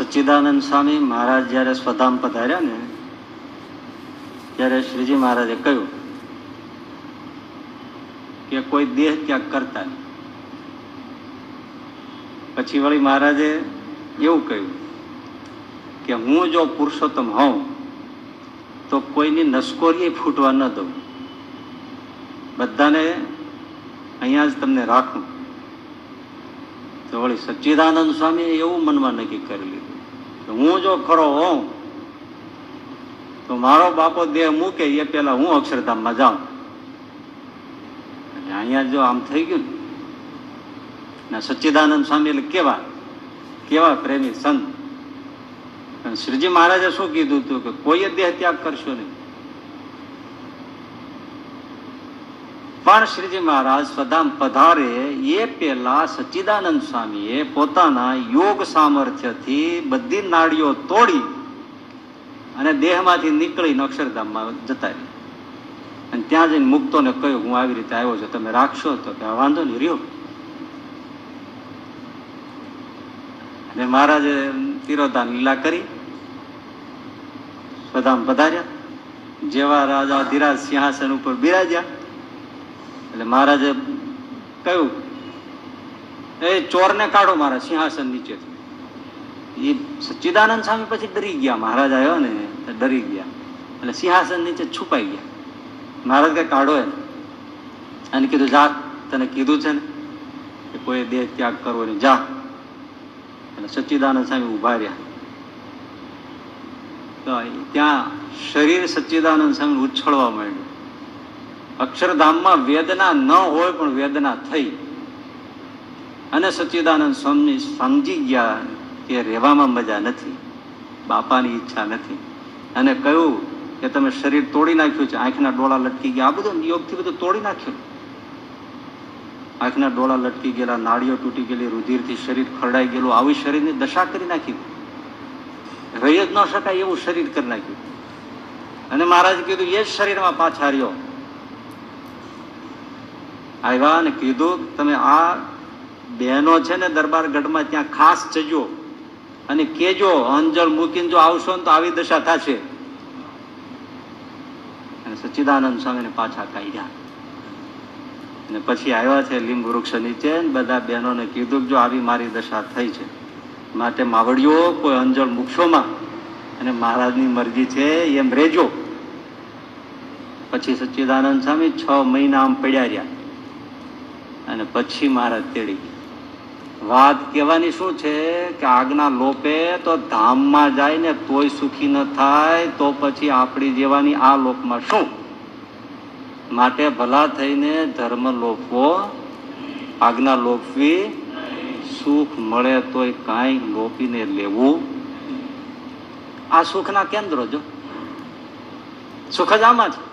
સચ્ચિદાનંદ સ્વામી મહારાજ જ્યારે સ્વધામ પધાર્યા ને, ત્યારે શ્રીજી મહારાજે કહ્યું કે કોઈ દેહ ત્યાગ કરતા નહીં. પછી વળી મહારાજે એવું કહ્યું કે હું જો પુરુષોત્તમ હોઉં, તો કોઈની નસકોરી ફૂટવા ન દઉં. બધાને અહીંયા જ તમને રાખું. તો વળી સચ્ચિદાનંદ સ્વામીએ એવું મનમાં નક્કી કરી લીધું કે હું જો ખરો હોઉં, તો મારો બાપો દેહ મૂકે, એ પેલા હું અક્ષરધામમાં જાઉં. એટલે અહીંયા જો આમ થઈ ગયું ને ને સચ્ચિદાનંદ સ્વામી એટલે કેવા કેવા પ્રેમી સંત. શ્રીજી મહારાજે શું કીધું હતું કે કોઈ દેહ ત્યાગ કરશો નહીં. પણ શ્રીજી મહારાજ સ્વધામ પધારે, એ પેલા સચ્ચિદાનંદ સ્વામીએ પોતાના યોગ સામર્થ્યથી બધી નાડીઓ તોડી અને દેહમાંથી નીકળીને અક્ષરધામમાં જતા રહ્યા. અને ત્યાં જઈને મુક્તોને કહ્યું, હું આવી રીતે આવ્યો છું, તમે રાખશો તો કે વાંધો નહીં, રહ્યો. અને મહારાજે તિરોધાન લીલા કરી, સ્વધામ પધાર્યા. જેવા રાજા ધીરાજ સિંહાસન ઉપર બિરાજ્યા. એટલે મહારાજે કહ્યું, એ ચોરને કાઢો મારા સિંહાસન નીચેથી. એ સચ્ચિદાનંદ સ્વામી પછી ડરી ગયા. મહારાજ આવ્યો ને ડરી ગયા. એટલે સિંહાસન નીચે છુપાઈ ગયા. મહારાજ કઈ કાઢો એને. અને કીધું, જા. તને કીધું છે ને કે કોઈ દેહ ત્યાગ કરવો નહીં. જા. એટલે સચ્ચિદાનંદ સ્વામી ઊભા રહ્યા. તો ત્યાં શરીર સચ્ચિદાનંદ સ્વામી ઉછળવા માંડ્યું. અક્ષરધામમાં વેદના ન હોય પણ વેદના થઈ. અને સચ્ચિદાનંદ સ્વામી સમજી ગયા કે રહેવામાં મજા નથી. બાપાની ઈચ્છા નથી. અને કહ્યું કે તમે શરીર તોડી નાખ્યું છે, આંખના ડોળા લટકી ગયા. આ બધું યોગથી બધું તોડી નાખ્યું. આંખના ડોળા લટકી ગયેલા, નાળીઓ તૂટી ગયેલી, રુધિરથી શરીર ખરડાઈ ગયેલું. આવી શરીરની દશા કરી નાખી. રહી જ ન શકાય એવું શરીર કરી નાખ્યું. અને મહારાજ કીધું, એ જ શરીરમાં પાછા રહ્યો. આવ્યા અને કીધું, તમે આ બહેનો છે ને દરબાર ગઢમાં ત્યાં ખાસ જજો અને કેજો અંજળ મૂકીને જો આવશો ને તો આવી દશા થશે. અને સચ્ચિદાનંદ સ્વામીને પાછા કાઢ્યા. અને પછી આવ્યા છે લીંબ વૃક્ષ નીચે બધા બહેનોને કીધું જો આવી મારી દશા થઈ છે, માટે માવડીઓ કોઈ અંજળ મૂકશોમાં અને મહારાજની મરજી છે એમ રેજો પછી સચ્ચિદાનંદ સ્વામી છ મહિના આમ પડ્યા રહ્યા. અને પછી મહારાજ તેડી વાત કહેવાની શું છે કે આગના લોપે તો ધામમાં જાય ને તોય સુખી ન થાય, તો પછી આપણી જેવાની આ લોકમાં શું? માટે ભલા થઈને ધર્મ લોપવો આજ્ઞા લોપવી સુખ મળે તોય કાંઈ લોપીને લેવું. આ સુખના કેન્દ્રો જો. સુખ જ આમાં છે.